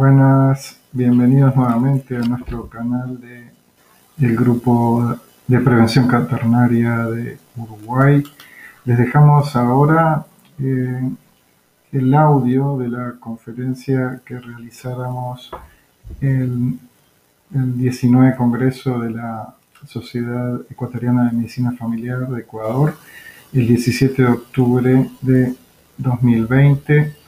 Buenas, bienvenidos nuevamente a nuestro canal de el grupo de prevención caternaria de Uruguay. Les dejamos ahora eh, el audio de la conferencia que realizáramos el, el 19 Congreso de la Sociedad Ecuatoriana de Medicina Familiar de Ecuador, el 17 de octubre de 2020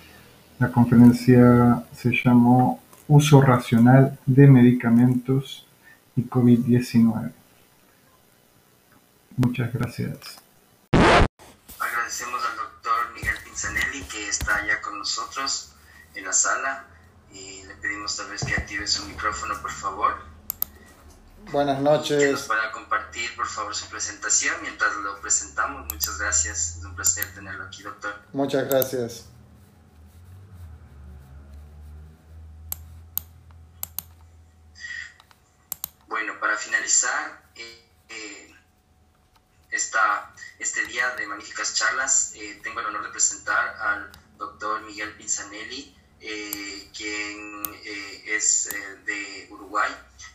la conferencia se llamó Uso racional de medicamentos y COVID-19. Muchas gracias. Agradecemos al doctor Miguel Pinzanelli que está ya con nosotros en la sala y le pedimos tal vez que active su micrófono, por favor. Buenas noches. Que nos pueda compartir, por favor, su presentación mientras lo presentamos. Muchas gracias. Es un placer tenerlo aquí, doctor. Muchas gracias. Bueno, para finalizar eh, eh, esta, este día de magníficas charlas, eh, tengo el honor de presentar al doctor Miguel Pinzanelli, quien es de Uruguay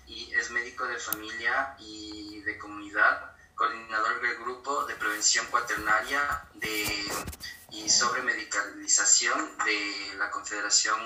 y es médico de familia y de comunidad, coordinador del grupo de prevención cuaternaria de, y sobre medicalización de la Confederación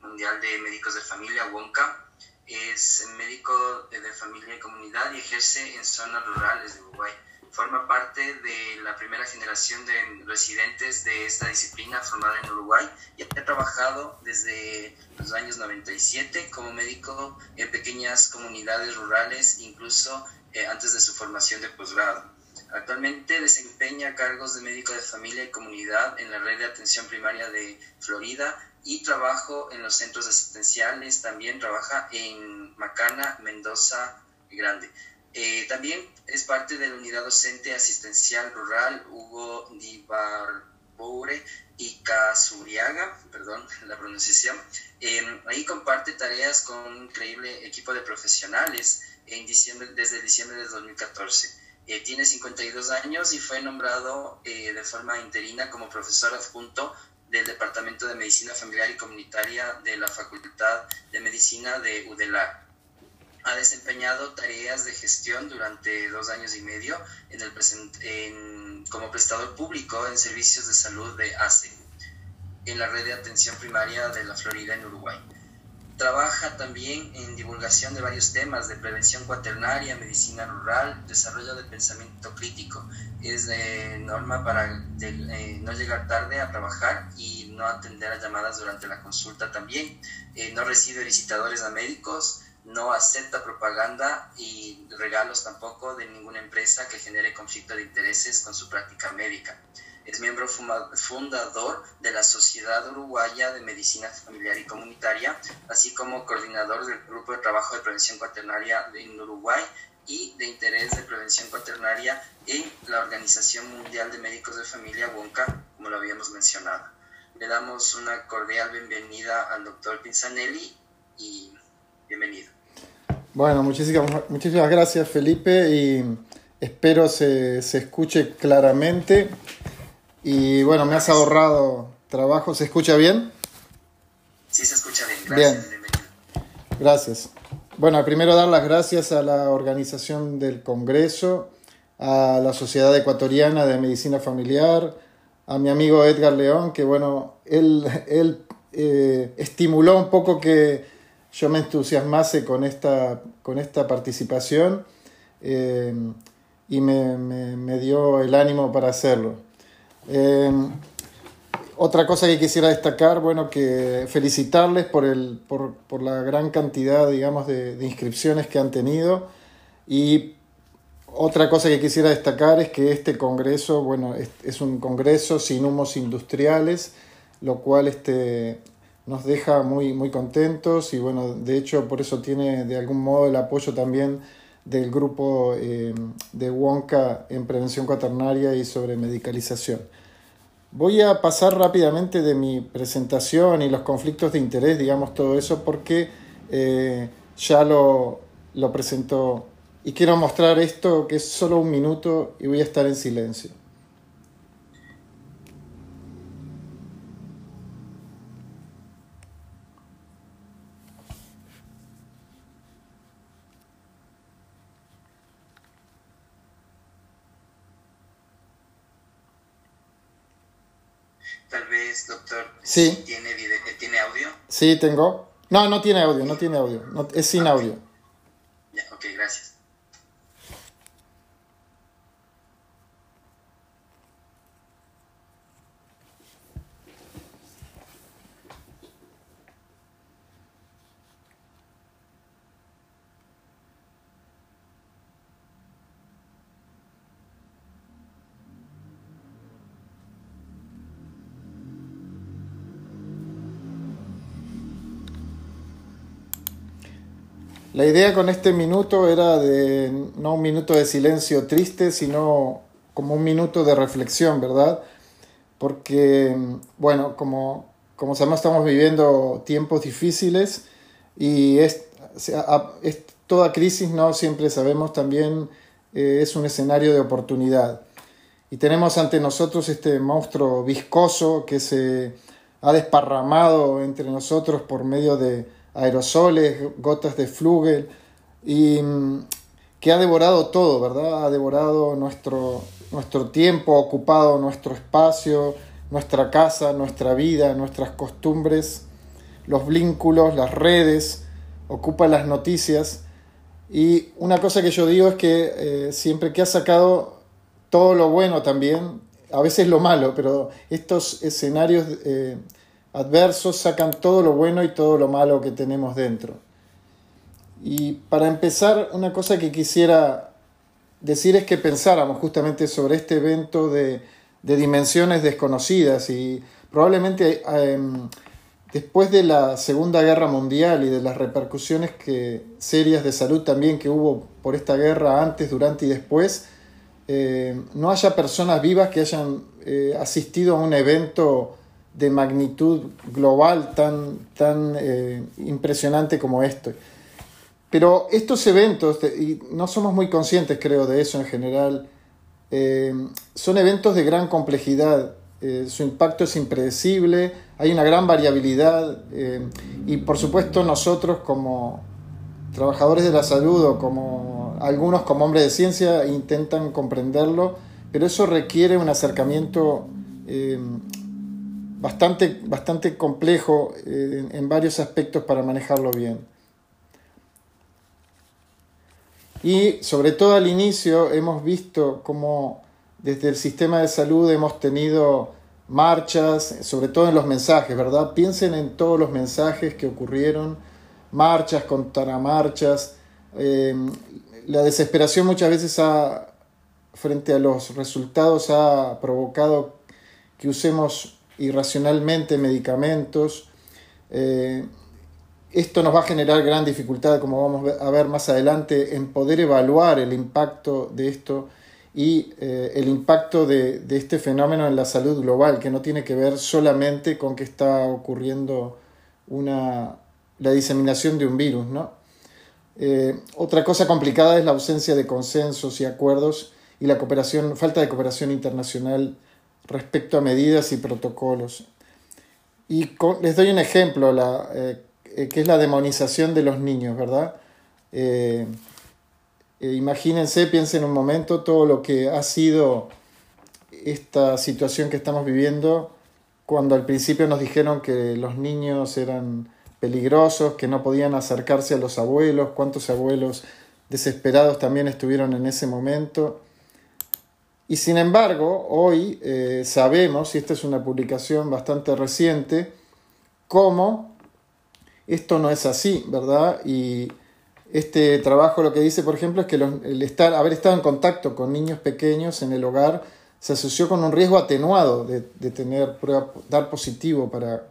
Mundial de Médicos de Familia, WONCA es médico de familia y comunidad y ejerce en zonas rurales de Uruguay. Forma parte de la primera generación de residentes de esta disciplina formada en Uruguay y ha trabajado desde los años 97 como médico en pequeñas comunidades rurales, incluso eh, antes de su formación de posgrado. Actualmente desempeña cargos de médico de familia y comunidad en la red de atención primaria de Florida y trabajo en los centros asistenciales, también trabaja en Macana, Mendoza Grande. Eh, también es parte de la unidad docente asistencial rural Hugo Dibarboure y Casuriaga, perdón la pronunciación. Em, ahí comparte tareas con un increíble equipo de profesionales en diciembre, desde diciembre de 2014. Eh, tiene 52 años y fue nombrado eh, de forma interina como profesor adjunto del Departamento de Medicina Familiar y Comunitaria de la Facultad de Medicina de UDELAR. Ha desempeñado tareas de gestión durante dos años y medio en el como prestador público en servicios de salud de ACE, en la red de atención primaria de la Florida en Uruguay. Trabaja también en divulgación de varios temas de prevención cuaternaria, medicina rural, desarrollo de pensamiento crítico. Es de norma para eh, no llegar tarde a trabajar y no atender a llamadas durante la consulta también. Eh, no recibe visitadores a médicos, no acepta propaganda y regalos tampoco de ninguna empresa que genere conflicto de intereses con su práctica médica. Es miembro fundador de la Sociedad Uruguaya de Medicina Familiar y Comunitaria, así como coordinador del Grupo de Trabajo de Prevención Cuaternaria en Uruguay y de interés de prevención cuaternaria en la Organización Mundial de Médicos de Familia, WONCA, como lo habíamos mencionado. Le damos una cordial bienvenida al doctor Pinzanelli y bienvenido. Bueno, muchísimas, muchísimas gracias Felipe y espero se, se escuche claramente. Y bueno, me has ahorrado trabajo. ¿Se escucha bien? Sí, se escucha bien. Gracias. Bien. Gracias. Bueno, primero dar las gracias a la organización del Congreso, a la Sociedad Ecuatoriana de Medicina Familiar, a mi amigo Edgar León, que bueno, él, él eh, estimuló un poco que yo me entusiasmase con esta, con esta participación eh, y me, me dio el ánimo para hacerlo. Em, otra cosa que quisiera destacar, bueno, que felicitarles por, el, por, por la gran cantidad, digamos, de, inscripciones que han tenido. Y otra cosa que quisiera destacar es que este congreso, bueno, es, es un congreso sin humos industriales, lo cual este, nos deja muy, muy contentos y, bueno, de hecho, por eso tiene de algún modo el apoyo también del grupo eh, de Wonka en prevención cuaternaria y sobre medicalización. Voy a pasar rápidamente de mi presentación y los conflictos de interés, digamos todo eso, porque eh, ya lo, lo presentó. Y quiero mostrar esto que es solo un minuto y voy a estar en silencio. Doctor, sí. ¿tiene, ¿tiene audio? Sí, tengo. No, no tiene audio, no tiene audio. es sin audio. Ya, ok, gracias. La idea con este minuto era de no un minuto de silencio triste, sino como un minuto de reflexión, ¿verdad? Porque, bueno, como, como sabemos, estamos viviendo tiempos difíciles y es, toda crisis, ¿no? Siempre sabemos también eh, es un escenario de oportunidad. Y tenemos ante nosotros este monstruo viscoso que se ha desparramado entre nosotros por medio de aerosoles, gotas de flugel, y mm, que ha devorado todo, ¿verdad? Ha devorado nuestro, nuestro tiempo, ha ocupado nuestro espacio, nuestra casa, nuestra vida, nuestras costumbres, los vínculos, las redes, ocupa las noticias. Y una cosa que yo digo es que eh, siempre que ha sacado todo lo bueno también, a veces lo malo, pero estos escenarios eh, adversos sacan todo lo bueno y todo lo malo que tenemos dentro. Y para empezar, una cosa que quisiera decir es que pensáramos justamente sobre este evento de, dimensiones desconocidas y probablemente em, después de la Segunda Guerra Mundial y de las repercusiones que, serias de salud también que hubo por esta guerra antes, durante y después, eh, no haya personas vivas que hayan eh, asistido a un evento de magnitud global tan, tan eh, impresionante como este. Pero estos eventos, y no somos muy conscientes creo de eso en general, eh, son eventos de gran complejidad, eh, su impacto es impredecible, hay una gran variabilidad y por supuesto nosotros como trabajadores de la salud o como algunos como hombres de ciencia intentan comprenderlo, pero eso requiere un acercamiento bastante, bastante complejo eh, en, varios aspectos para manejarlo bien. Y sobre todo al inicio hemos visto cómo desde el sistema de salud hemos tenido marchas, sobre todo en los mensajes, ¿verdad? Piensen en todos los mensajes que ocurrieron, marchas contra marchas. Eh, la desesperación muchas veces ha, frente a los resultados ha provocado que usemos irracionalmente medicamentos. Eh, esto nos va a generar gran dificultad, como vamos a ver más adelante, en poder evaluar el impacto de esto y eh, el impacto de, este fenómeno en la salud global, que no tiene que ver solamente con que está ocurriendo una, la diseminación de un virus. ¿no? Eh, otra cosa complicada es la ausencia de consensos y acuerdos y la cooperación, falta de cooperación internacional respecto a medidas y protocolos. Y les doy un ejemplo, la, eh, eh, que es la demonización de los niños, ¿verdad? Eh, imagínense, piensen un momento todo lo que ha sido esta situación que estamos viviendo cuando al principio nos dijeron que los niños eran peligrosos, que no podían acercarse a los abuelos, cuántos abuelos desesperados también estuvieron en ese momento. Y sin embargo, hoy eh, sabemos, y esta es una publicación bastante reciente, cómo esto no es así, ¿verdad? Y este trabajo lo que dice, por ejemplo, es que el estar, haber estado en contacto con niños pequeños en el hogar se asoció con un riesgo atenuado de, tener prueba, dar positivo para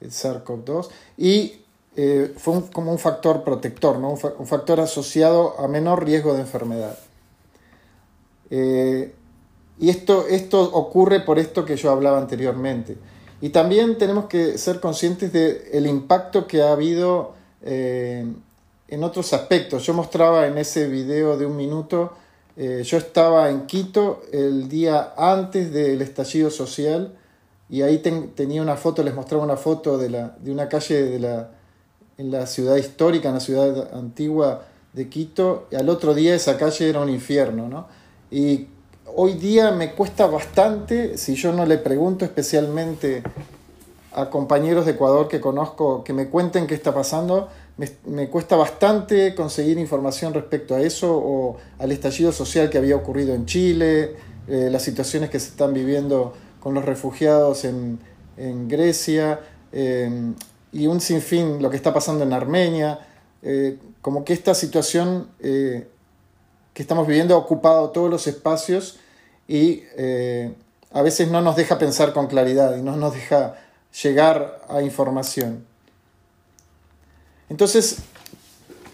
el SARS-CoV-2 y eh, fue como un factor protector, ¿no? un, factor asociado a menor riesgo de enfermedad. Eh, y esto, esto ocurre por esto que yo hablaba anteriormente. Y también tenemos que ser conscientes del impacto que ha habido eh, en otros aspectos. Yo mostraba en ese video de un minuto, eh, yo estaba en Quito el día antes del estallido social y ahí tenía una foto, les mostraba una foto de, la, de una calle de la, en la ciudad histórica, en la ciudad antigua de Quito, y al otro día esa calle era un infierno, ¿no? Y hoy día me cuesta bastante, si yo no le pregunto especialmente a compañeros de Ecuador que conozco que me cuenten qué está pasando, me, cuesta bastante conseguir información respecto a eso o al estallido social que había ocurrido en Chile, eh, las situaciones que se están viviendo con los refugiados en, Grecia eh, y un sinfín lo que está pasando en Armenia. Eh, como que esta situación que estamos viviendo ha ocupado todos los espacios y a veces no nos deja pensar con claridad y no nos deja llegar a información. Entonces,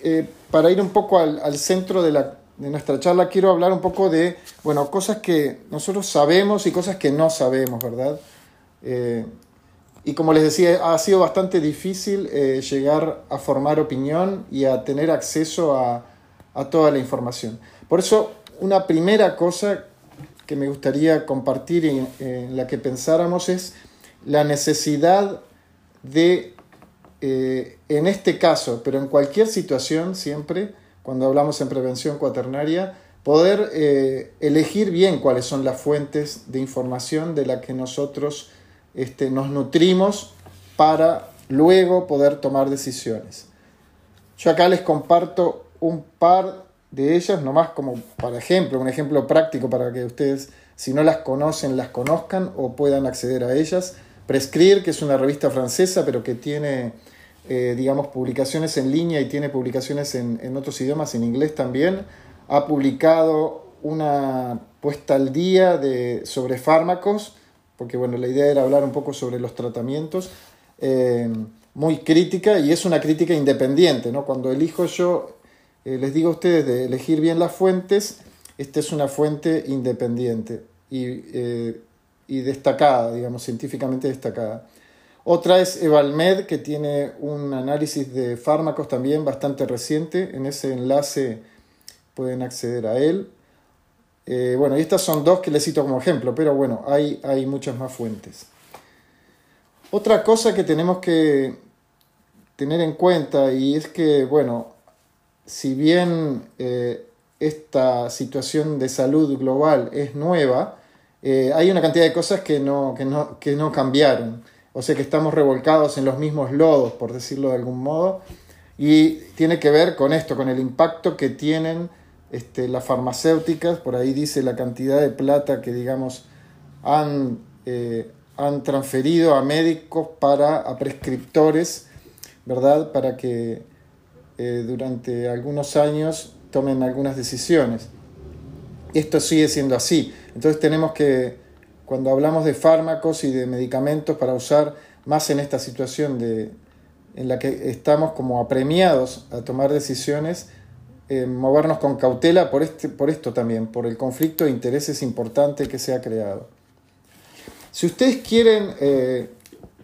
eh, para ir un poco al, centro de, nuestra charla, quiero hablar un poco de, bueno, cosas que nosotros sabemos y cosas que no sabemos, ¿verdad? Eh, y como les decía, ha sido bastante difícil eh, llegar a formar opinión y a tener acceso a, toda la información. Por eso, una primera cosa que me gustaría compartir y en la que pensáramos es la necesidad de eh, en este caso, pero en cualquier situación siempre, cuando hablamos en prevención cuaternaria, poder eh, elegir bien cuáles son las fuentes de información de las que nosotros este, nos nutrimos para luego poder tomar decisiones. Yo acá les comparto un par de ellas, nomás como para ejemplo, un ejemplo práctico para que ustedes, si no las conocen, las conozcan o puedan acceder a ellas. Prescrire, que es una revista francesa, pero que tiene eh, digamos, publicaciones en línea y tiene publicaciones en, otros idiomas, en inglés también. Ha publicado una puesta al día de, sobre fármacos, porque bueno, la idea era hablar un poco sobre los tratamientos, eh, muy crítica y es una crítica independiente. ¿no? Cuando elijo yo, eh, les digo a ustedes de elegir bien las fuentes, esta es una fuente independiente y, y destacada, digamos, científicamente destacada. Otra es Evalmed, que tiene un análisis de fármacos también bastante reciente. En ese enlace pueden acceder a él. Eh, bueno, y estas son dos que les cito como ejemplo, pero bueno, hay, hay muchas más fuentes. Otra cosa que tenemos que tener en cuenta y es que, bueno, si bien eh, esta situación de salud global es nueva, eh, hay una cantidad de cosas que no, que no, que no cambiaron. O sea que estamos revolcados en los mismos lodos, por decirlo de algún modo, y tiene que ver con esto, con el impacto que tienen este, las farmacéuticas, por ahí dice la cantidad de plata que, digamos, han, eh, han transferido a médicos para, a prescriptores, ¿verdad? Para que eh, durante algunos años tomen algunas decisiones. Esto sigue siendo así. Entonces tenemos que cuando hablamos de fármacos y de medicamentos para usar más en esta situación de, en la que estamos como apremiados a tomar decisiones, eh, movernos con cautela por, este, por esto también, por el conflicto de intereses importante que se ha creado. Si ustedes quieren eh,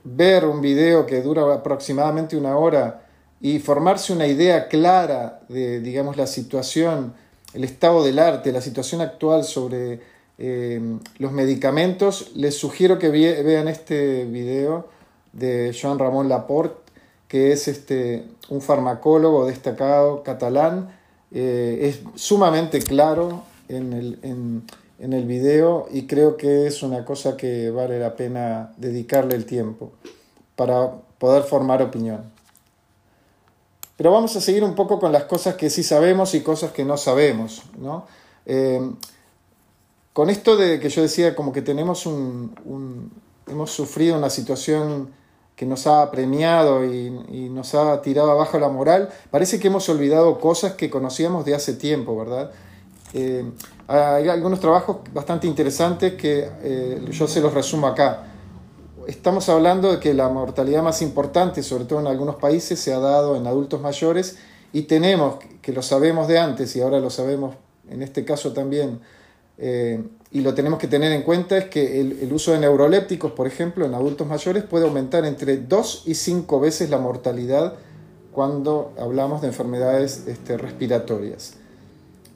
ver un video que dura aproximadamente una hora y formarse una idea clara de, digamos, la situación, el estado del arte, la situación actual sobre Em, los medicamentos, les sugiero que vean este video de Joan Ramón Laporte, que es este, un farmacólogo destacado catalán. Eh, es sumamente claro en el, en, en el video y creo que es una cosa que vale la pena dedicarle el tiempo para poder formar opinión. Pero vamos a seguir un poco con las cosas que sí sabemos y cosas que no sabemos. ¿no? Em, con esto de que yo decía como que tenemos un, hemos sufrido una situación que nos ha premiado y, nos ha tirado abajo la moral, parece que hemos olvidado cosas que conocíamos de hace tiempo, ¿verdad? Eh, hay algunos trabajos bastante interesantes que eh, yo se los resumo acá. Estamos hablando de que la mortalidad más importante, sobre todo en algunos países, se ha dado en adultos mayores y tenemos, que lo sabemos de antes y ahora lo sabemos en este caso también, eh, y lo tenemos que tener en cuenta es que el, uso de neurolépticos, por ejemplo, en adultos mayores puede aumentar entre 2 y 5 veces la mortalidad cuando hablamos de enfermedades este, respiratorias.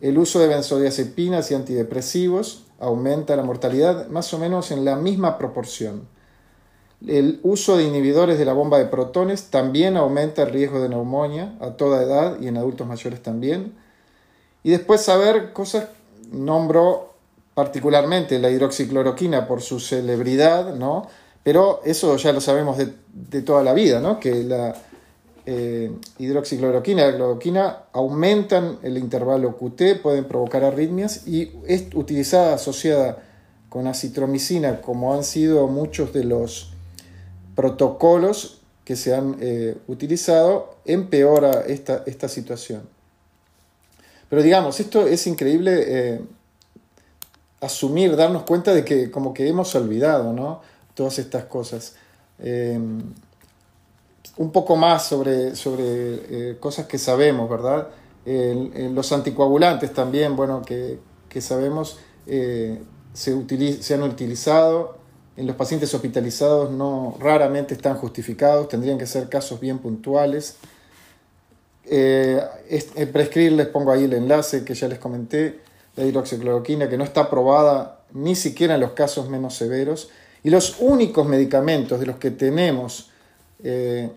El uso de benzodiazepinas y antidepresivos aumenta la mortalidad más o menos en la misma proporción. El uso de inhibidores de la bomba de protones también aumenta el riesgo de neumonía a toda edad y en adultos mayores también. Y después saber cosas nombro particularmente la hidroxicloroquina por su celebridad, ¿no? Pero eso ya lo sabemos de, toda la vida, ¿no? Que la eh, hidroxicloroquina y la cloroquina aumentan el intervalo QT, pueden provocar arritmias y es utilizada asociada con acitromicina, como han sido muchos de los protocolos que se han eh, utilizado, empeora esta, esta situación. Pero digamos, esto es increíble eh, asumir, darnos cuenta de que como que hemos olvidado, ¿no? Todas estas cosas. Eh, un poco más sobre, sobre cosas que sabemos, ¿verdad? los anticoagulantes también, bueno, que, sabemos, se, se han utilizado en los pacientes hospitalizados no raramente están justificados, tendrían que ser casos bien puntuales. Eh, prescribir les pongo ahí el enlace que ya les comenté, la hidroxicloroquina, que no está aprobada ni siquiera en los casos menos severos. Y los únicos medicamentos de los que tenemos eh,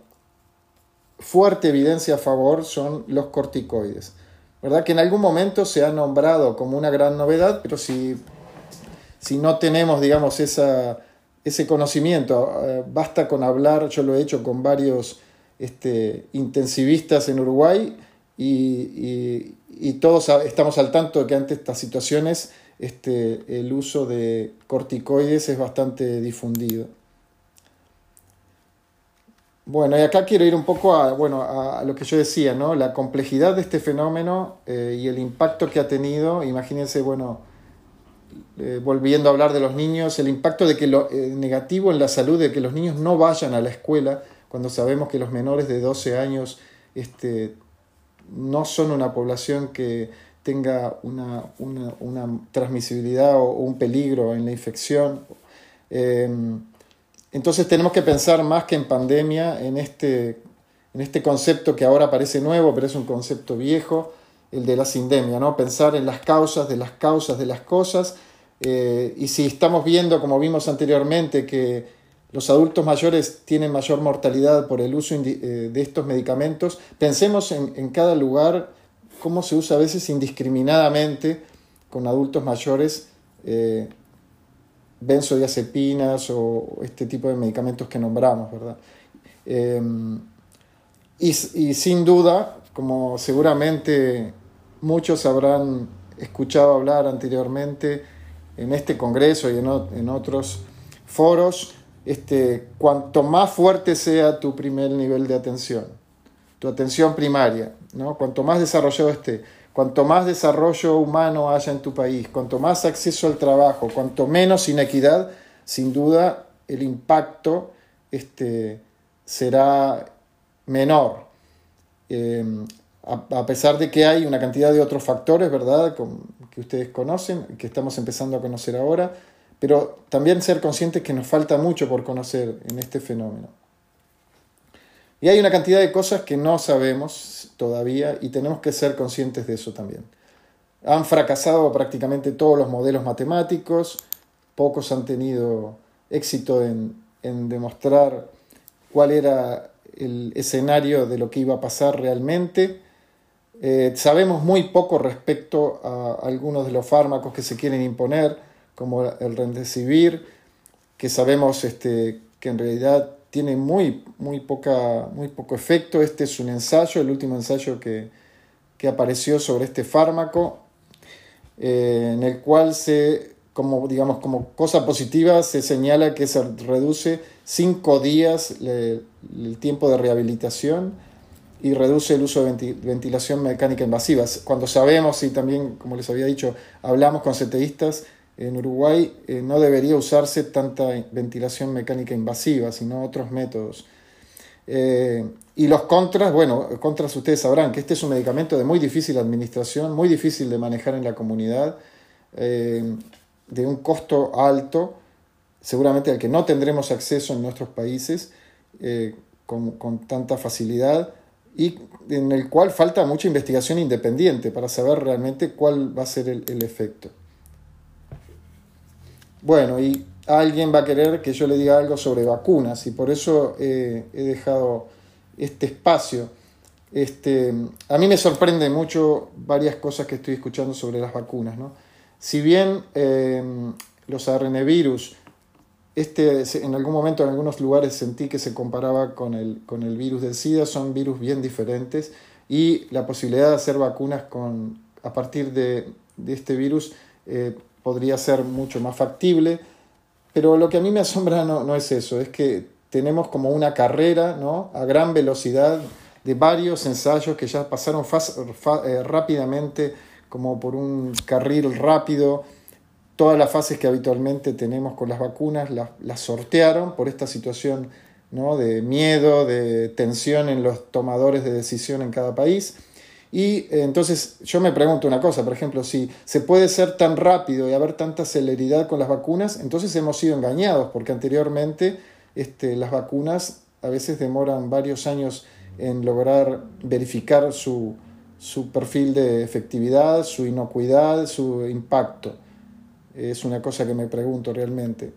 fuerte evidencia a favor son los corticoides. ¿Verdad? Que en algún momento se ha nombrado como una gran novedad, pero si, si no tenemos, digamos, esa, ese conocimiento, eh, basta con hablar, yo lo he hecho con varios este, intensivistas en Uruguay y, todos estamos al tanto de que ante estas situaciones este, el uso de corticoides es bastante difundido. Bueno, y acá quiero ir un poco a, bueno, a, lo que yo decía, ¿no? la complejidad de este fenómeno eh, y el impacto que ha tenido. Imagínense, bueno, eh, volviendo a hablar de los niños, el impacto de que lo, eh, negativo en la salud de que los niños no vayan a la escuela cuando sabemos que los menores de 12 años este, no son una población que tenga una, transmisibilidad o, un peligro en la infección. Em, entonces tenemos que pensar más que en pandemia, en este, en este concepto que ahora parece nuevo, pero es un concepto viejo, el de la sindemia, ¿no? pensar en las causas de las causas de las cosas. Eh, y si estamos viendo, como vimos anteriormente, que los adultos mayores tienen mayor mortalidad por el uso eh, de estos medicamentos. Pensemos en, cada lugar cómo se usa a veces indiscriminadamente con adultos mayores eh, benzodiazepinas o este tipo de medicamentos que nombramos, ¿verdad? Em, y, sin duda, como seguramente muchos habrán escuchado hablar anteriormente en este congreso y en, otros foros, este, cuanto más fuerte sea tu primer nivel de atención, tu atención primaria, ¿no? cuanto más desarrollado esté, cuanto más desarrollo humano haya en tu país, cuanto más acceso al trabajo, cuanto menos inequidad, sin duda el impacto este, será menor. Eh, a, pesar de que hay una cantidad de otros factores, ¿verdad?, que ustedes conocen, que estamos empezando a conocer ahora, pero también ser conscientes que nos falta mucho por conocer en este fenómeno. Y hay una cantidad de cosas que no sabemos todavía y tenemos que ser conscientes de eso también. Han fracasado prácticamente todos los modelos matemáticos, pocos han tenido éxito en, demostrar cuál era el escenario de lo que iba a pasar realmente. Eh, sabemos muy poco respecto a algunos de los fármacos que se quieren imponer como el Remdesivir, que sabemos este, que en realidad tiene muy, muy, poca, muy poco efecto. Este es un ensayo, el último ensayo que, apareció sobre este fármaco, eh, en el cual se, como, digamos, como cosa positiva se señala que se reduce cinco días el tiempo de rehabilitación y reduce el uso de ventilación mecánica invasiva. Cuando sabemos, y también, como les había dicho, hablamos con CTIstas, en Uruguay eh, no debería usarse tanta ventilación mecánica invasiva, sino otros métodos. Eh, y los contras, bueno, contras ustedes sabrán que este es un medicamento de muy difícil administración, muy difícil de manejar en la comunidad, eh, de un costo alto, seguramente al que no tendremos acceso en nuestros países con, tanta facilidad y en el cual falta mucha investigación independiente para saber realmente cuál va a ser el efecto. Bueno, y alguien va a querer que yo le diga algo sobre vacunas y por eso he dejado este espacio. Este, a mí me sorprende mucho varias cosas que estoy escuchando sobre las vacunas. ¿no? si bien eh, los ARN virus, este, en algún momento en algunos lugares sentí que se comparaba con el, con el virus del SIDA, son virus bien diferentes y la posibilidad de hacer vacunas con, a partir de, de este virus eh, podría ser mucho más factible. Pero lo que a mí me asombra no, no es eso, es que tenemos como una carrera ¿no? a gran velocidad de varios ensayos que ya pasaron eh, rápidamente como por un carril rápido. Todas las fases que habitualmente tenemos con las vacunas las, sortearon por esta situación ¿no? de miedo, de tensión en los tomadores de decisión en cada país. Y eh, entonces yo me pregunto una cosa, por ejemplo, si se puede ser tan rápido y haber tanta celeridad con las vacunas, entonces hemos sido engañados, porque anteriormente este, las vacunas a veces demoran varios años en lograr verificar su, su perfil de efectividad, su inocuidad, su impacto. Es una cosa que me pregunto realmente.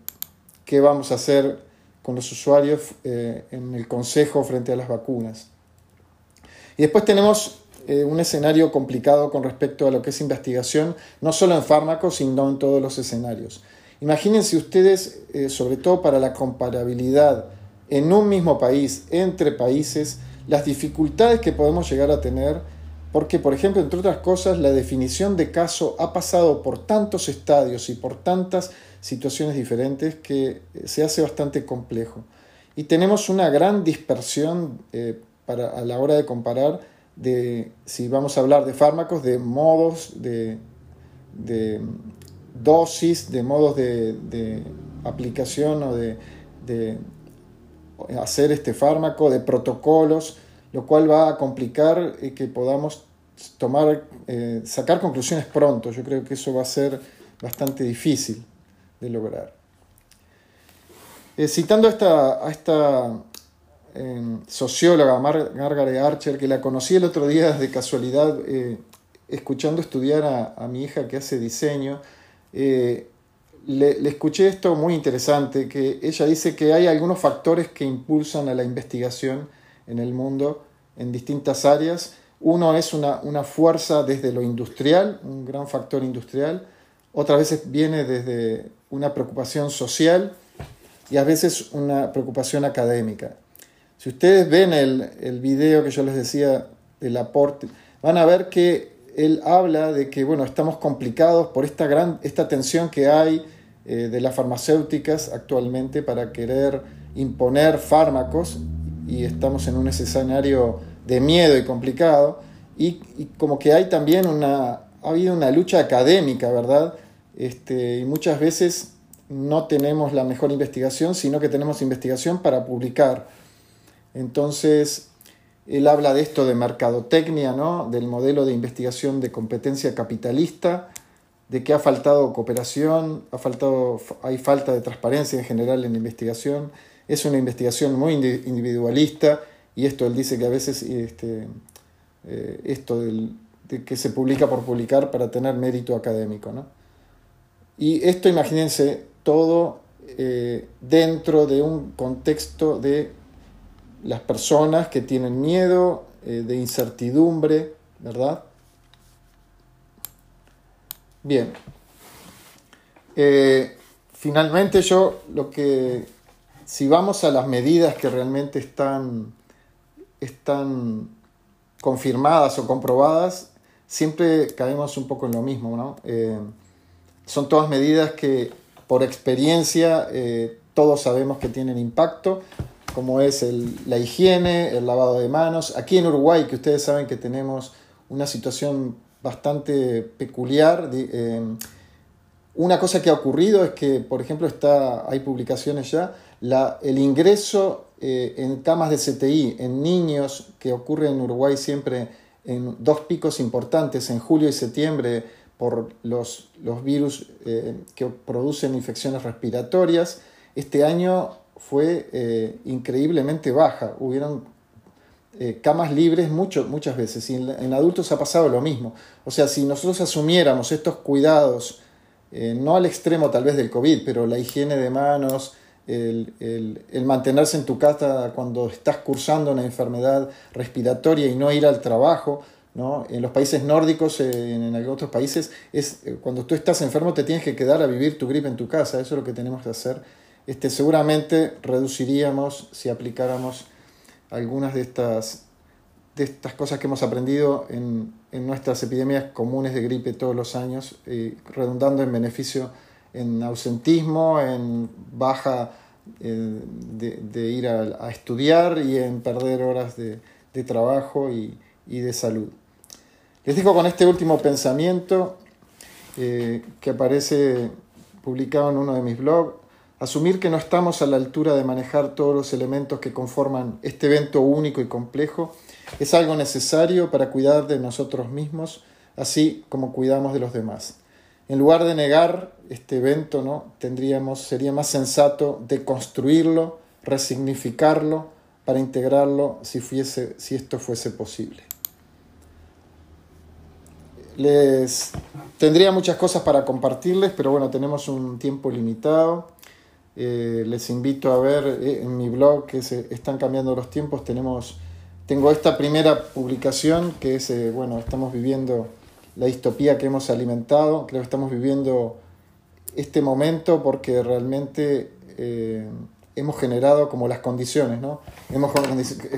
¿Qué vamos a hacer con los usuarios eh, en el consejo frente a las vacunas? Y después tenemos eh, un escenario complicado con respecto a lo que es investigación, no solo en fármacos, sino en todos los escenarios. Imagínense ustedes, eh, sobre todo para la comparabilidad en un mismo país, entre países, las dificultades que podemos llegar a tener, porque, por ejemplo, entre otras cosas, la definición de caso ha pasado por tantos estadios y por tantas situaciones diferentes que eh, se hace bastante complejo. Y tenemos una gran dispersión eh, para, a la hora de comparar de, si vamos a hablar de fármacos, de modos de, de dosis, de modos de, aplicación o de, hacer este fármaco, de protocolos, lo cual va a complicar eh, que podamos tomar, eh, sacar conclusiones pronto. Yo creo que eso va a ser bastante difícil de lograr. Eh, citando a esta, a esta socióloga Margaret Archer, que la conocí el otro día de casualidad, escuchando estudiar a, a, mi hija que hace diseño, le, le, escuché esto muy interesante, que ella dice que hay algunos factores que impulsan a la investigación en el mundo en distintas áreas. Uno es una, una fuerza desde lo industrial, un gran factor industrial, otras veces viene desde una preocupación social y a veces una preocupación académica. Si ustedes ven el, el video que yo les decía del aporte, van a ver que él habla de que bueno, estamos complicados por esta, gran, esta tensión que hay eh, de las farmacéuticas actualmente para querer imponer fármacos y estamos en un escenario de miedo y complicado y, como que hay también una, ha habido una lucha académica, ¿verdad? Este, y muchas veces no tenemos la mejor investigación, sino que tenemos investigación para publicar. Entonces, él habla de esto de mercadotecnia, ¿no? del modelo de investigación de competencia capitalista, de que ha faltado cooperación, ha faltado, hay falta de transparencia en general en la investigación, es una investigación muy individualista y esto él dice que a veces este, eh, esto de que se publica por publicar para tener mérito académico. ¿no? Y esto imagínense todo eh, dentro de un contexto de las personas que tienen miedo, eh, de incertidumbre, ¿verdad? Bien. Finalmente yo lo que, si vamos a las medidas que realmente están, están confirmadas o comprobadas, siempre caemos un poco en lo mismo, ¿no? Eh, son todas medidas que por experiencia todos sabemos que tienen impacto, como es la higiene, el lavado de manos. Aquí en Uruguay, que ustedes saben que tenemos una situación bastante peculiar. Eh, una cosa que ha ocurrido es que, por ejemplo, está, hay publicaciones ya, el ingreso eh, en camas de CTI en niños, que ocurre en Uruguay siempre en dos picos importantes, en julio y septiembre, por los, los virus eh, que producen infecciones respiratorias. Este año fue eh, increíblemente baja. Hubieron camas libres muchas veces y en, adultos ha pasado lo mismo. O sea, si nosotros asumiéramos estos cuidados, no al extremo tal vez del COVID, pero la higiene de manos, el, el, mantenerse en tu casa cuando estás cursando una enfermedad respiratoria y no ir al trabajo, ¿no? En los países nórdicos, en, en otros países, es eh, cuando tú estás enfermo te tienes que quedar a vivir tu gripe en tu casa, eso es lo que tenemos que hacer. Este, seguramente reduciríamos si aplicáramos algunas de estas, de estas cosas que hemos aprendido en, en nuestras epidemias comunes de gripe todos los años, eh, redundando en beneficio en ausentismo, en baja eh, de, ir a, estudiar y en perder horas de, de trabajo y, y de salud. Les digo con este último pensamiento eh, que aparece publicado en uno de mis blogs, asumir que no estamos a la altura de manejar todos los elementos que conforman este evento único y complejo es algo necesario para cuidar de nosotros mismos, así como cuidamos de los demás. En lugar de negar este evento, ¿no? Tendríamos, sería más sensato de construirlo, resignificarlo, para integrarlo si, fuese, si esto fuese posible. Les tendría muchas cosas para compartirles, pero bueno, tenemos un tiempo limitado. Eh, les invito a ver eh, en mi blog que se están cambiando los tiempos. Tenemos, tengo esta primera publicación que es, eh, bueno, estamos viviendo la distopía que hemos alimentado. Creo que estamos viviendo este momento porque realmente hemos generado como las condiciones, ¿no? Hemos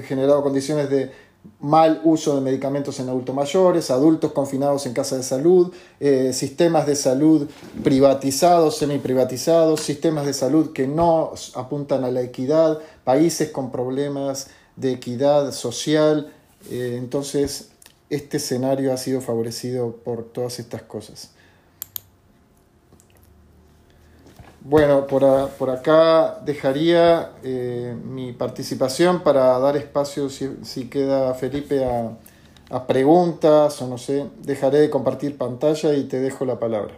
generado condiciones de mal uso de medicamentos en adultos mayores, adultos confinados en casa de salud, eh, sistemas de salud privatizados, semi-privatizados, sistemas de salud que no apuntan a la equidad, países con problemas de equidad social. Eh, entonces, este escenario ha sido favorecido por todas estas cosas. Bueno, por, acá dejaría eh, mi participación para dar espacio, si, queda Felipe, a, preguntas o no sé. Dejaré de compartir pantalla y te dejo la palabra.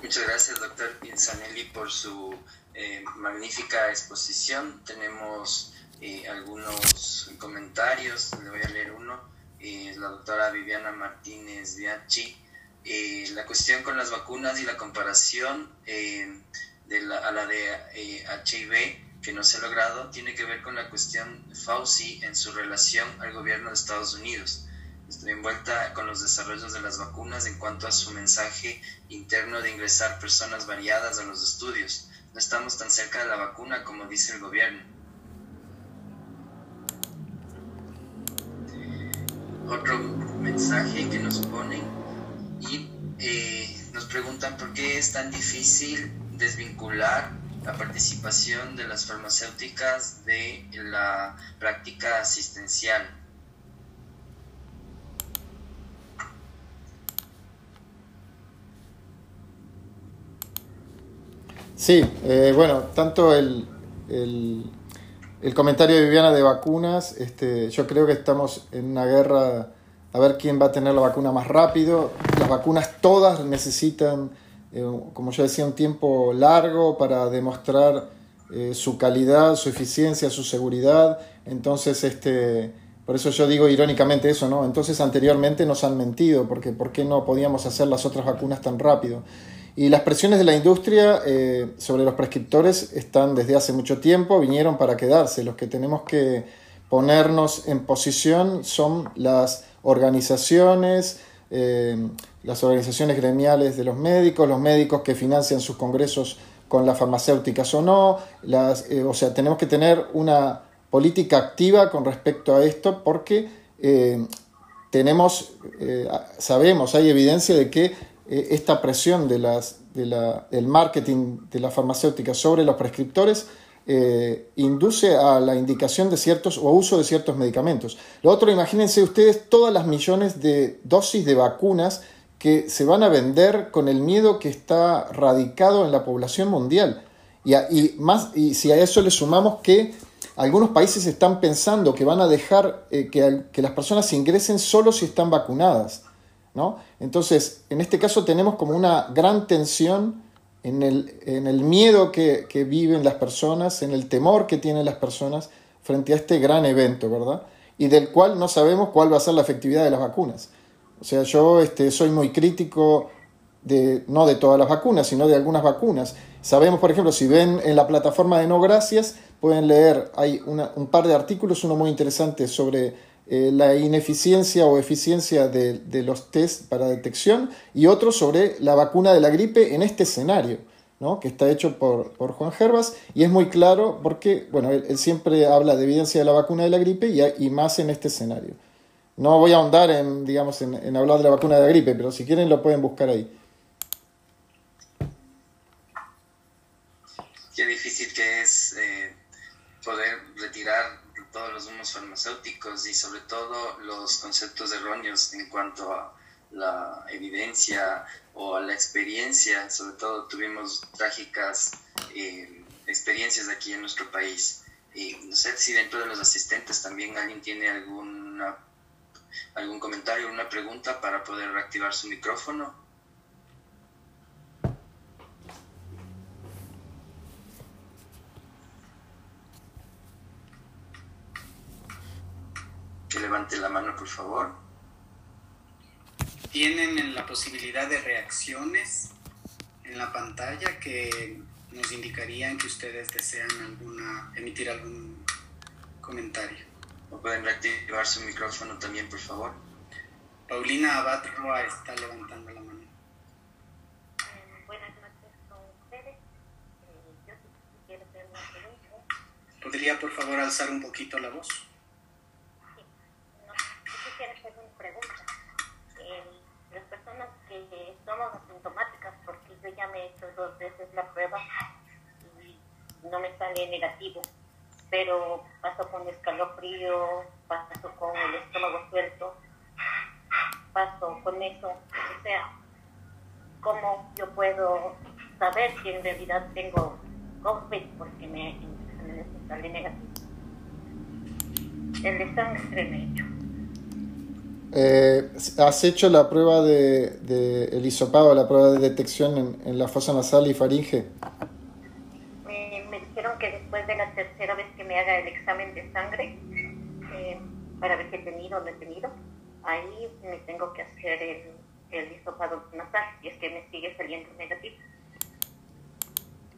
Muchas gracias, doctor Pinzanelli, por su eh, magnífica exposición. Tenemos eh, algunos comentarios, le voy a leer uno. Eh, la doctora Viviana Martínez Bianchi, eh, la cuestión con las vacunas y la comparación de la, a la de HIV que no se ha logrado tiene que ver con la cuestión Fauci en su relación al gobierno de Estados Unidos. Estoy envuelta con los desarrollos de las vacunas en cuanto a su mensaje interno de ingresar personas variadas a los estudios. No estamos tan cerca de la vacuna como dice el gobierno. otro mensaje que nos ponen y eh, nos preguntan por qué es tan difícil desvincular la participación de las farmacéuticas de la práctica asistencial. Sí, eh, bueno, tanto el, el comentario de Viviana de vacunas, este, yo creo que estamos en una guerra a ver quién va a tener la vacuna más rápido. Las vacunas todas necesitan, eh, como yo decía, un tiempo largo para demostrar eh, su calidad, su eficiencia, su seguridad. Entonces, este, por eso yo digo irónicamente eso, ¿no? Entonces anteriormente nos han mentido, porque ¿por qué no podíamos hacer las otras vacunas tan rápido? Y las presiones de la industria eh, sobre los prescriptores están desde hace mucho tiempo, vinieron para quedarse. Los que tenemos que ponernos en posición son las organizaciones, eh, las organizaciones gremiales de los médicos, los médicos que financian sus congresos con las farmacéuticas o no. Las, eh, o sea, tenemos que tener una política activa con respecto a esto porque tenemos, sabemos, hay evidencia de que eh, esta presión de las, del marketing de la farmacéutica sobre los prescriptores eh, induce a la indicación de ciertos o uso de ciertos medicamentos. Lo otro, imagínense ustedes todas las millones de dosis de vacunas que se van a vender con el miedo que está radicado en la población mundial. Y, más, y si a eso le sumamos que algunos países están pensando que van a dejar eh, que las personas ingresen solo si están vacunadas. Entonces, en este caso tenemos como una gran tensión en el, miedo que, viven las personas, en el temor que tienen las personas frente a este gran evento, ¿verdad? Y del cual no sabemos cuál va a ser la efectividad de las vacunas. O sea, yo este, soy muy crítico de, no de todas las vacunas, sino de algunas vacunas. Sabemos, por ejemplo, si ven en la plataforma de No Gracias, pueden leer, hay un par de artículos, uno muy interesante sobre eh, la ineficiencia o eficiencia de, de, los test para detección y otro sobre la vacuna de la gripe en este escenario. ¿no? que está hecho por, por, Juan Gervas y es muy claro porque bueno, él, siempre habla de evidencia de la vacuna de la gripe y, más en este escenario. No voy a ahondar en, digamos, en, en, hablar de la vacuna de la gripe, pero si quieren lo pueden buscar ahí. Qué difícil que es eh, poder retirar todos los humos farmacéuticos y sobre todo los conceptos erróneos en cuanto a la evidencia o a la experiencia, sobre todo tuvimos trágicas eh, experiencias aquí en nuestro país. Y no sé si dentro de los asistentes también alguien tiene alguna, algún comentario, una pregunta para poder reactivar su micrófono. Que levante la mano, por favor tienen la posibilidad de reacciones en la pantalla que nos indicarían que ustedes desean alguna, emitir algún comentario. ¿O pueden reactivar su micrófono también, por favor? Paulina Abad Roa está levantando la mano. buenas noches con ustedes. Eh, yo quiero hacer una pregunta. ¿Podría, por favor, alzar un poquito la voz? Sí. No, yo quisiera hacer una pregunta. Eh, las personas que somos asintomáticas, porque yo ya me he hecho dos veces la prueba y no me sale negativo, pero paso con escalofrío, paso con el estómago suelto, paso con eso, o sea, ¿cómo yo puedo saber si en realidad tengo COVID porque me, sale negativo? El sangre me he hecho. Eh, ¿Has hecho la prueba de, de, el hisopado, la prueba de detección en, en la fosa nasal y faringe? Me, me, dijeron que después de la tercera vez que me haga el examen de sangre, eh, para ver si he tenido o no he tenido, ahí me tengo que hacer el, el hisopado nasal y es que me sigue saliendo negativo.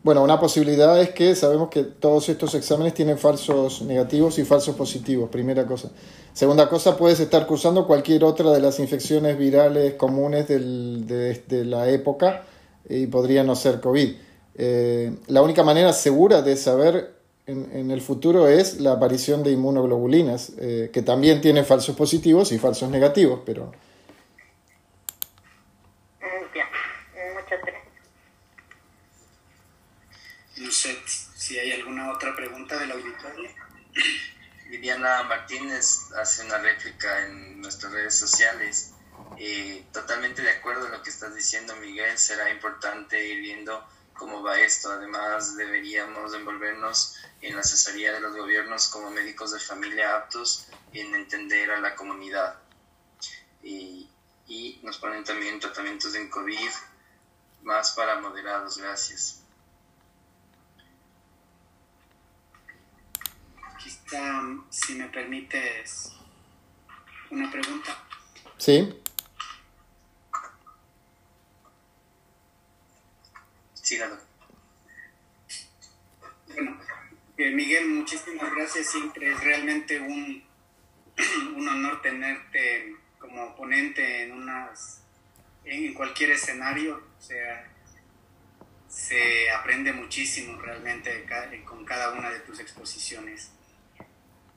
Bueno, una posibilidad es que sabemos que todos estos exámenes tienen falsos negativos y falsos positivos, primera cosa. Segunda cosa, puedes estar cursando cualquier otra de las infecciones virales comunes de, la época y podría no ser COVID. Eh, la única manera segura de saber en, en, el futuro es la aparición de inmunoglobulinas, eh, que también tienen falsos positivos y falsos negativos, pero... Muchas gracias. No sé si hay alguna otra pregunta de la auditoría. Viviana Martínez hace una réplica en nuestras redes sociales. Eh, totalmente de acuerdo en lo que estás diciendo, Miguel. Será importante ir viendo cómo va esto. Además, deberíamos envolvernos en la asesoría de los gobiernos como médicos de familia aptos en entender a la comunidad. Y, y nos ponen también tratamientos en COVID más para moderados. Gracias. Quizá, si me permites, una pregunta. Sí. Sí, claro. Bueno, eh, Miguel, muchísimas gracias. Siempre es realmente un, un honor tenerte como ponente en unas en cualquier escenario. O sea, se aprende muchísimo realmente con cada una de tus exposiciones.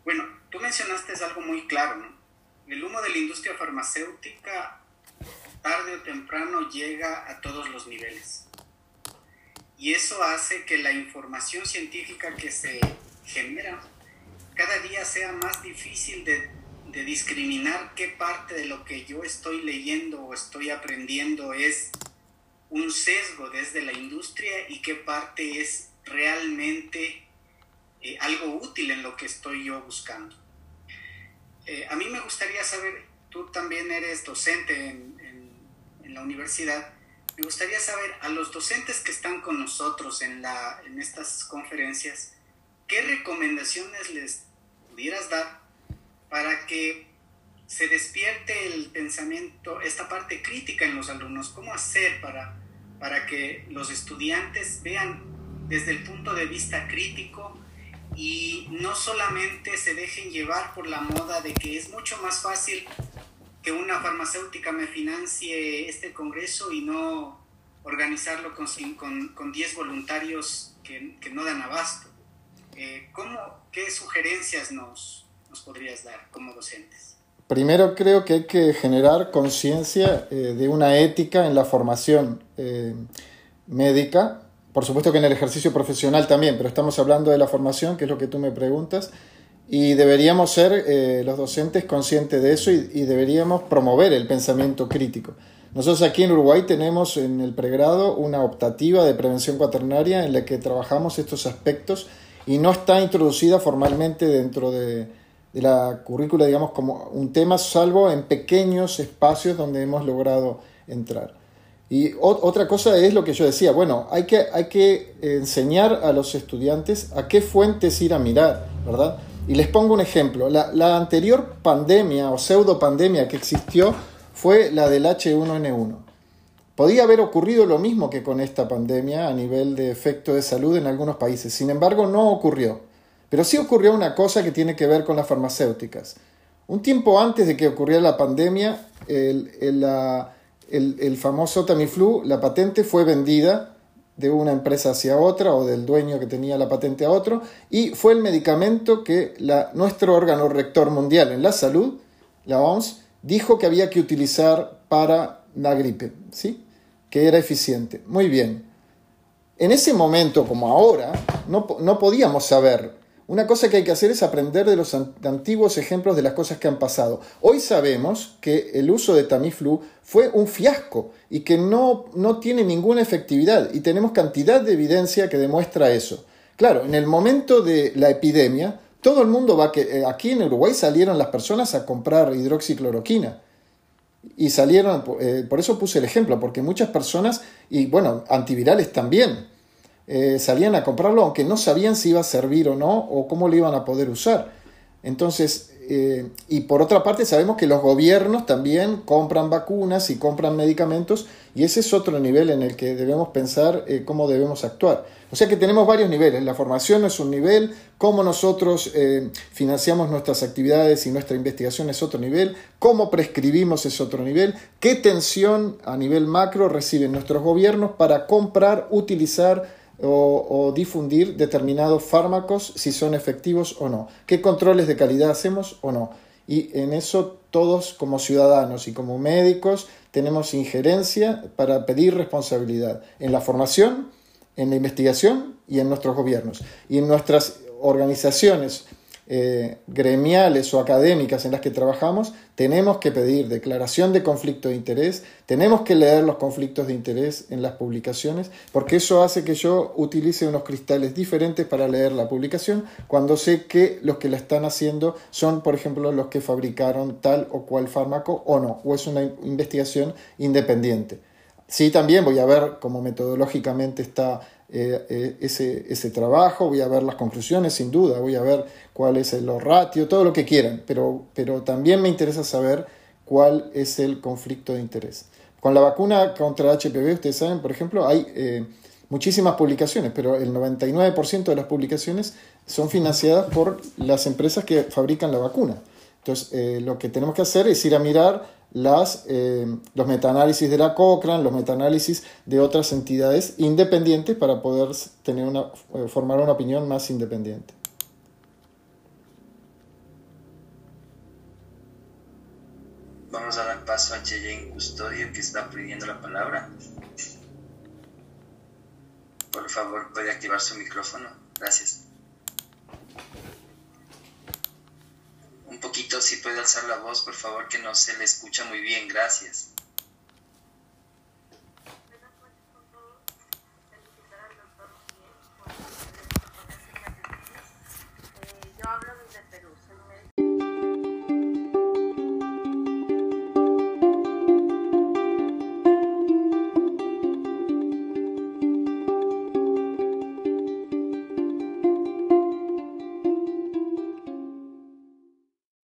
Bueno, tú mencionaste algo muy claro, ¿no? El humo de la industria farmacéutica tarde o temprano llega a todos los niveles. Y eso hace que la información científica que se genera cada día sea más difícil de, de discriminar qué parte de lo que yo estoy leyendo o estoy aprendiendo es un sesgo desde la industria y qué parte es realmente eh, algo útil en lo que estoy yo buscando. Eh, a mí me gustaría saber, tú también eres docente en, en, en, la universidad, me gustaría saber a los docentes que están con nosotros en, la, en estas conferencias, ¿qué recomendaciones les pudieras dar para que se despierte el pensamiento, esta parte crítica en los alumnos? ¿Cómo hacer para, para que los estudiantes vean desde el punto de vista crítico y no solamente se dejen llevar por la moda de que es mucho más fácil que una farmacéutica me financie este congreso y no organizarlo con, con, con 10 voluntarios que, que, no dan abasto. Eh, ¿cómo, ¿Qué sugerencias nos, nos podrías dar como docentes? Primero creo que hay que generar conciencia eh, de una ética en la formación eh, médica por supuesto que en el ejercicio profesional también, pero estamos hablando de la formación, que es lo que tú me preguntas, y deberíamos ser eh, los docentes conscientes de eso y, deberíamos promover el pensamiento crítico. Nosotros aquí en Uruguay tenemos en el pregrado una optativa de prevención cuaternaria en la que trabajamos estos aspectos y no está introducida formalmente dentro de, de la currícula, digamos, como un tema, salvo en pequeños espacios donde hemos logrado entrar. Y otra cosa es lo que yo decía, bueno, hay que, hay que enseñar a los estudiantes a qué fuentes ir a mirar, ¿verdad? Y les pongo un ejemplo. La, la anterior pandemia o pseudo pandemia que existió fue la del H1N1. Podía haber ocurrido lo mismo que con esta pandemia a nivel de efecto de salud en algunos países. Sin embargo, no ocurrió. Pero sí ocurrió una cosa que tiene que ver con las farmacéuticas. Un tiempo antes de que ocurriera la pandemia, el, la, el, famoso Tamiflu, la patente fue vendida de una empresa hacia otra o del dueño que tenía la patente a otro y fue el medicamento que nuestro órgano rector mundial en la salud, la OMS, dijo que había que utilizar para la gripe, ¿sí? que era eficiente. Muy bien. En ese momento, como ahora, no, no podíamos saber una cosa que hay que hacer es aprender de los antiguos ejemplos de las cosas que han pasado. Hoy sabemos que el uso de Tamiflu fue un fiasco y que no, no tiene ninguna efectividad y tenemos cantidad de evidencia que demuestra eso. Claro, en el momento de la epidemia, todo el mundo va que eh, aquí en Uruguay salieron las personas a comprar hidroxicloroquina. Y salieron, eh, por eso puse el ejemplo, porque muchas personas, y bueno, antivirales también, eh, salían a comprarlo aunque no sabían si iba a servir o no o cómo lo iban a poder usar. Entonces, eh, y por otra parte sabemos que los gobiernos también compran vacunas y compran medicamentos y ese es otro nivel en el que debemos pensar eh, cómo debemos actuar. O sea que tenemos varios niveles. La formación es un nivel, cómo nosotros financiamos nuestras actividades y nuestra investigación es otro nivel, cómo prescribimos es otro nivel, qué tensión a nivel macro reciben nuestros gobiernos para comprar, utilizar, o, difundir determinados fármacos si son efectivos o no, qué controles de calidad hacemos o no. Y en eso todos como ciudadanos y como médicos tenemos injerencia para pedir responsabilidad en la formación, en la investigación y en nuestros gobiernos. Y en nuestras organizaciones eh, gremiales o académicas en las que trabajamos, tenemos que pedir declaración de conflicto de interés, tenemos que leer los conflictos de interés en las publicaciones, porque eso hace que yo utilice unos cristales diferentes para leer la publicación cuando sé que los que la están haciendo son, por ejemplo, los que fabricaron tal o cual fármaco o no, o es una investigación independiente. Sí, también voy a ver cómo metodológicamente está eh, eh, ese, ese, trabajo, voy a ver las conclusiones sin duda, voy a ver cuál es el ratio, todo lo que quieran, pero, pero también me interesa saber cuál es el conflicto de interés. Con la vacuna contra HPV, ustedes saben, por ejemplo, hay eh, muchísimas publicaciones, pero el 99% de las publicaciones son financiadas por las empresas que fabrican la vacuna. Entonces, lo que tenemos que hacer es ir a mirar las, eh, los metaanálisis de la Cochrane, los metaanálisis de otras entidades independientes para poder tener una, eh, formar una opinión más independiente. Vamos a dar paso a Cheyenne Custodio que está pidiendo la palabra. Por favor, puede activar su micrófono. Gracias. Poquito, si puede alzar la voz, por favor, que no se le escucha muy bien. Gracias.